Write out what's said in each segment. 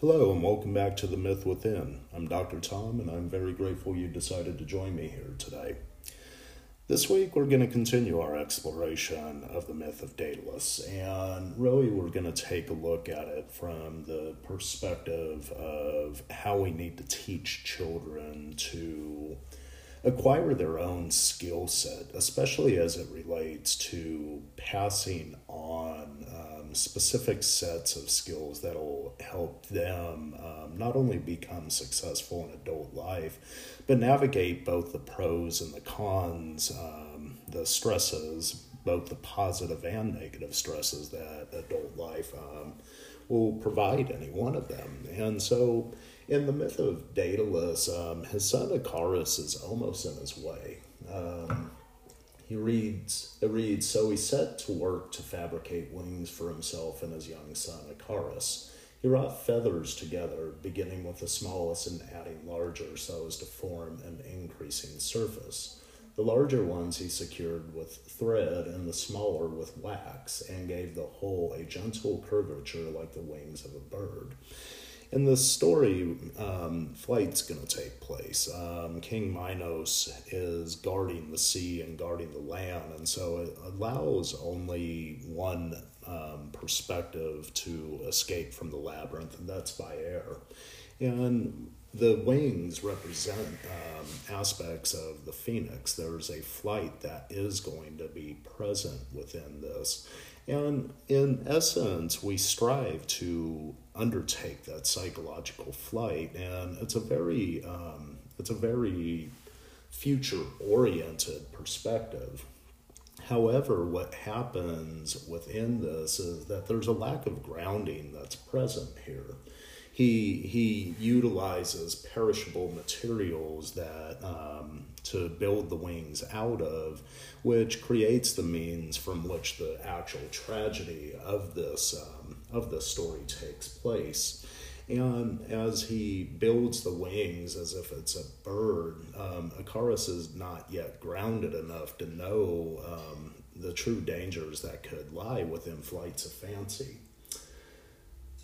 Hello, and welcome back to The Myth Within. I'm Dr. Tom, and I'm very grateful you decided to join me here today. This week, we're going to continue our exploration of the myth of Daedalus, and really, we're going to take a look at it from the perspective of how we need to teach children to acquire their own skill set, especially as it relates to passing um, specific sets of skills that'll help them um, not only become successful in adult life, but navigate both the pros and the cons, um, the stresses, both the positive and negative stresses that adult life um, will provide any one of them. And so, in the myth of Daedalus, um, his son Icarus is almost in his way. Um, he reads, it reads, So he set to work to fabricate wings for himself and his young son Icarus. He wrought feathers together, beginning with the smallest and adding larger so as to form an increasing surface. The larger ones he secured with thread and the smaller with wax, and gave the whole a gentle curvature like the wings of a bird in the story, um, flight's going to take place. Um, King Minos is guarding the sea and guarding the land, and so it allows only one um, perspective to escape from the labyrinth, and that's by air. And the wings represent um, aspects of the phoenix. There's a flight that is going to be present within this. And in essence, we strive to undertake that psychological flight, and it's a very um, it's a very future oriented perspective. However, what happens within this is that there's a lack of grounding that's present here. He he utilizes perishable materials that um, to build the wings out of, which creates the means from which the actual tragedy of this um, of the story takes place. And as he builds the wings as if it's a bird, um, Icarus is not yet grounded enough to know um, the true dangers that could lie within flights of fancy.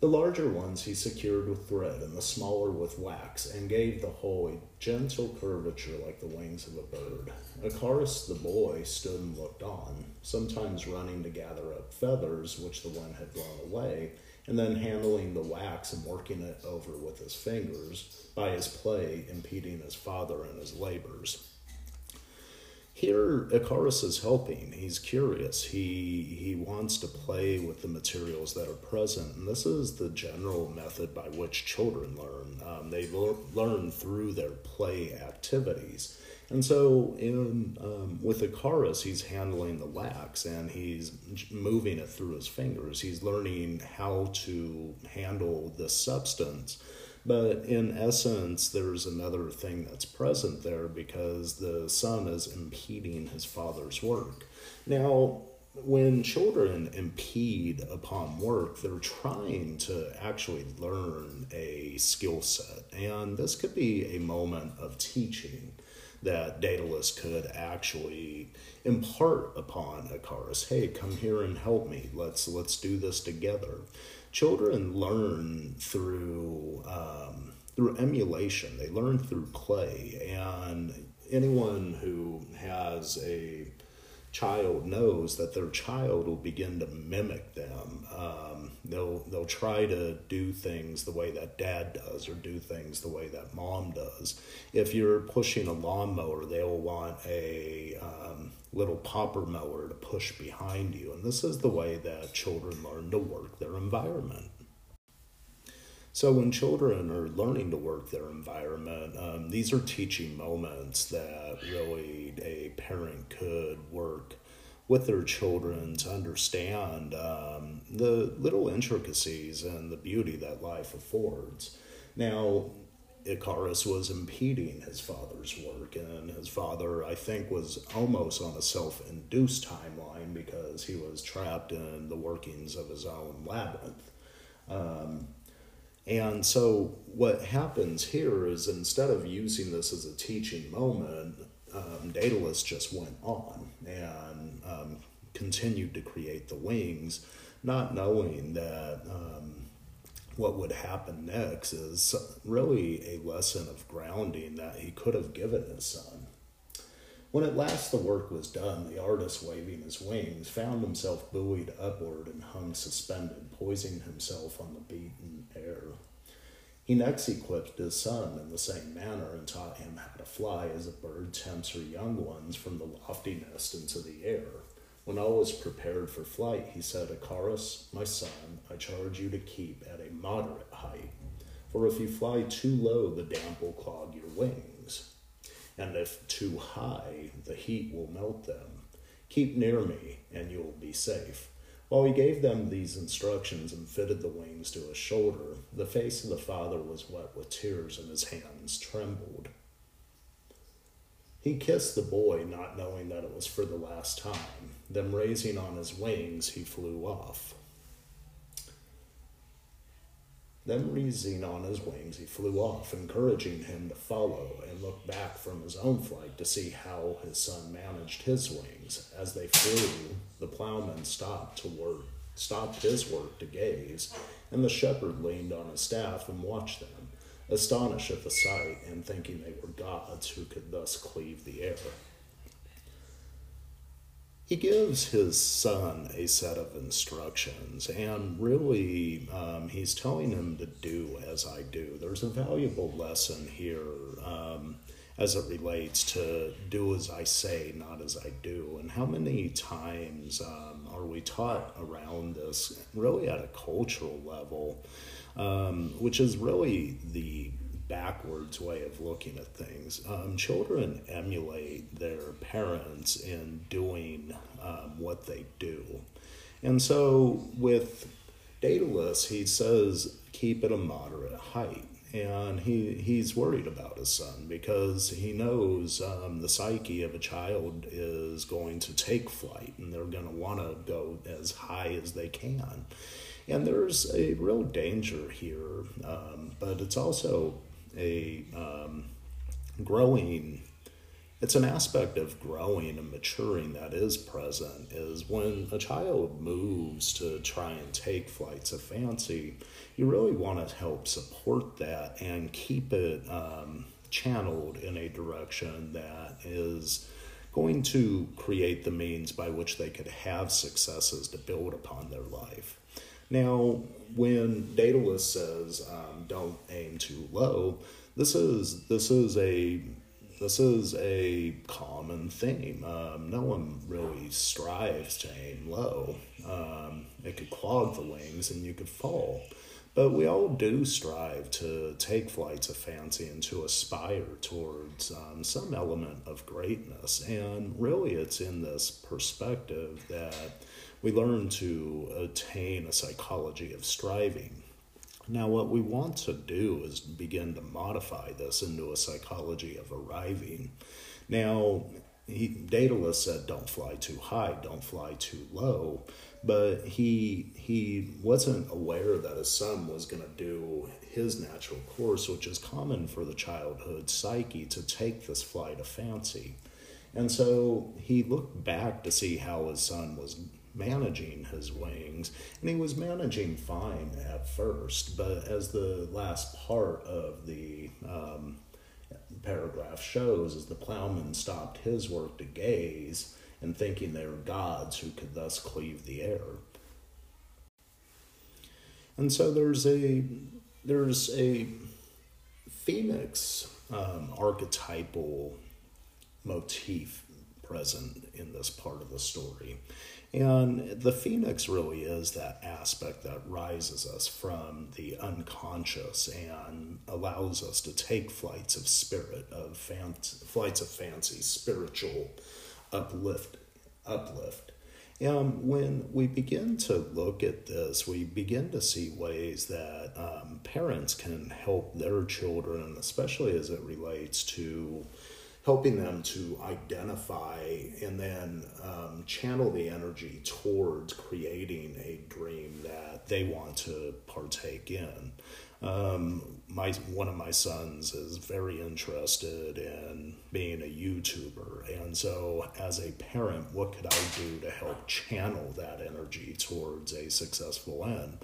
The larger ones he secured with thread, and the smaller with wax, and gave the whole a gentle curvature like the wings of a bird. Icarus the boy stood and looked on, sometimes running to gather up feathers which the wind had blown away, and then handling the wax and working it over with his fingers, by his play impeding his father in his labors. Here, Icarus is helping. He's curious. He he wants to play with the materials that are present, and this is the general method by which children learn. Um, they learn through their play activities, and so in um, with Icarus, he's handling the wax and he's moving it through his fingers. He's learning how to handle the substance but in essence, there's another thing that's present there because the son is impeding his father's work. Now, when children impede upon work, they're trying to actually learn a skill set. And this could be a moment of teaching that Daedalus could actually impart upon Icarus. Hey, come here and help me. Let's let's do this together children learn through um, through emulation. They learn through play, and anyone who has a child knows that their child will begin to mimic them. Um, they'll they'll try to do things the way that dad does, or do things the way that mom does. If you're pushing a lawnmower, they'll want a um, little popper mower to push behind you, and this is the way that children learn to work their environment. So, when children are learning to work their environment, um, these are teaching moments that really a parent could work with their children to understand um, the little intricacies and the beauty that life affords. Now, Icarus was impeding his father's work, and his father, I think, was almost on a self induced timeline because he was trapped in the workings of his own labyrinth. Um, and so, what happens here is instead of using this as a teaching moment, um, Daedalus just went on and um, continued to create the wings, not knowing that um, what would happen next is really a lesson of grounding that he could have given his son. When at last the work was done, the artist, waving his wings, found himself buoyed upward and hung suspended, poising himself on the beaten air. He next equipped his son in the same manner and taught him how to fly as a bird tempts her young ones from the lofty nest into the air. When all was prepared for flight, he said, Icarus, my son, I charge you to keep at a moderate height, for if you fly too low, the damp will clog your wings and if too high, the heat will melt them. Keep near me, and you will be safe. While he gave them these instructions and fitted the wings to his shoulder, the face of the father was wet with tears and his hands trembled. He kissed the boy, not knowing that it was for the last time. Then, raising on his wings, he flew off. Then, raising on his wings, he flew off, encouraging him to follow and look back from his own flight to see how his son managed his wings. As they flew, the plowman stopped to work, stopped his work to gaze, and the shepherd leaned on his staff and watched them, astonished at the sight and thinking they were gods who could thus cleave the air. He gives his son a set of instructions, and really, um, he's telling him to do as I do. There's a valuable lesson here um, as it relates to do as I say, not as I do. And how many times um, are we taught around this, really at a cultural level, um, which is really the backwards way of looking at things. Um, children emulate their parents in doing um, what they do. And so with Daedalus, he says, keep it a moderate height. And he, he's worried about his son because he knows um, the psyche of a child is going to take flight and they're going to want to go as high as they can. And there's a real danger here, um, but it's also a um, growing it's an aspect of growing and maturing that is present is when a child moves to try and take flights of fancy you really want to help support that and keep it um, channeled in a direction that is going to create the means by which they could have successes to build upon their life now, when Daedalus says um, don't aim too low, this is this is a this is a common theme. Um, no one really strives to aim low. Um, it could clog the wings and you could fall. But we all do strive to take flights of fancy and to aspire towards um, some element of greatness. And really, it's in this perspective that we learn to attain a psychology of striving. Now, what we want to do is begin to modify this into a psychology of arriving. Now, he, Daedalus said, "Don't fly too high, don't fly too low," but he he wasn't aware that his son was going to do his natural course, which is common for the childhood psyche to take this flight of fancy. And so he looked back to see how his son was managing his wings, and he was managing fine at first, but as the last part of the um, paragraph shows, as the plowman stopped his work to gaze, and thinking they were gods who could thus cleave the air. And so there's a there's a phoenix um, archetypal motif present in this part of the story. And the phoenix really is that aspect that rises us from the unconscious and allows us to take flights of spirit, of fan- flights of fancy, spiritual uplift, uplift. And when we begin to look at this, we begin to see ways that um, parents can help their children, especially as it relates to helping them to identify and then um, channel the energy towards creating a dream that they want to partake in. Um, my one of my sons is very interested in being a YouTuber, and so as a parent, what could I do to help channel that energy towards a successful end?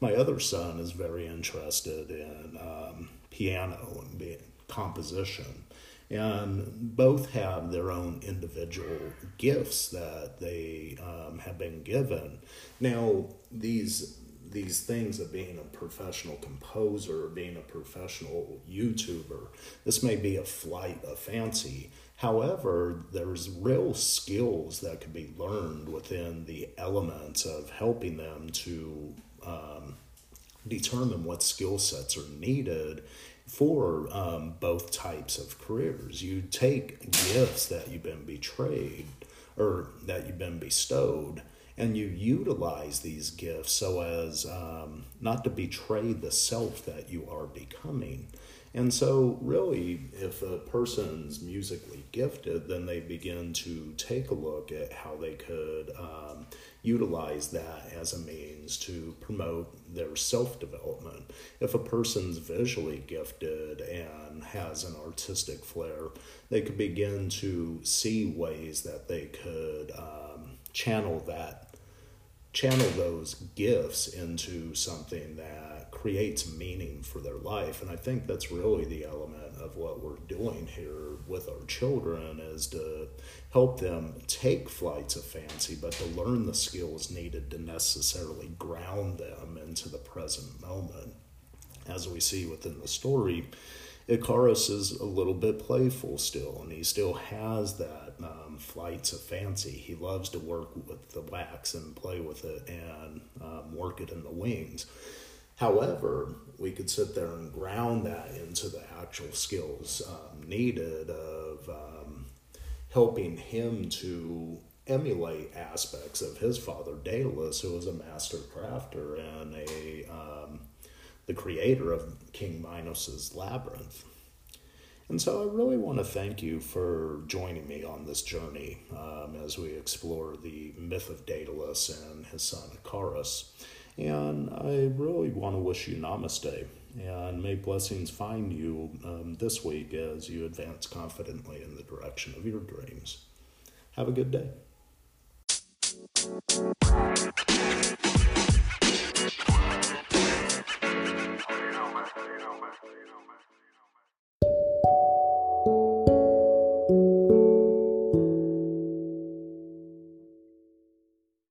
My other son is very interested in um, piano and composition. And both have their own individual gifts that they um, have been given. Now, these these things of being a professional composer, being a professional YouTuber, this may be a flight of fancy. However, there's real skills that could be learned within the elements of helping them to um, determine what skill sets are needed for um, both types of careers. You take gifts that you've been betrayed or that you've been bestowed and you utilize these gifts so as um, not to betray the self that you are becoming. And so, really, if a person's musically gifted, then they begin to take a look at how they could um, utilize that as a means to promote their self development. If a person's visually gifted and has an artistic flair, they could begin to see ways that they could um, channel that channel those gifts into something that creates meaning for their life. And i think that's really the element of what we're doing here with our children is to help them take flights of fancy but to learn the skills needed to necessarily ground them into the present moment. As we see within the story Icarus is a little bit playful still, and he still has that um, flights of fancy. He loves to work with the wax and play with it and um, work it in the wings. However, we could sit there and ground that into the actual skills um, needed of um, helping him to emulate aspects of his father, Daedalus, who was a master crafter and a um, the creator of King Minos's Labyrinth. And so I really want to thank you for joining me on this journey um, as we explore the myth of Daedalus and his son Icarus. And I really want to wish you namaste and may blessings find you um, this week as you advance confidently in the direction of your dreams. Have a good day.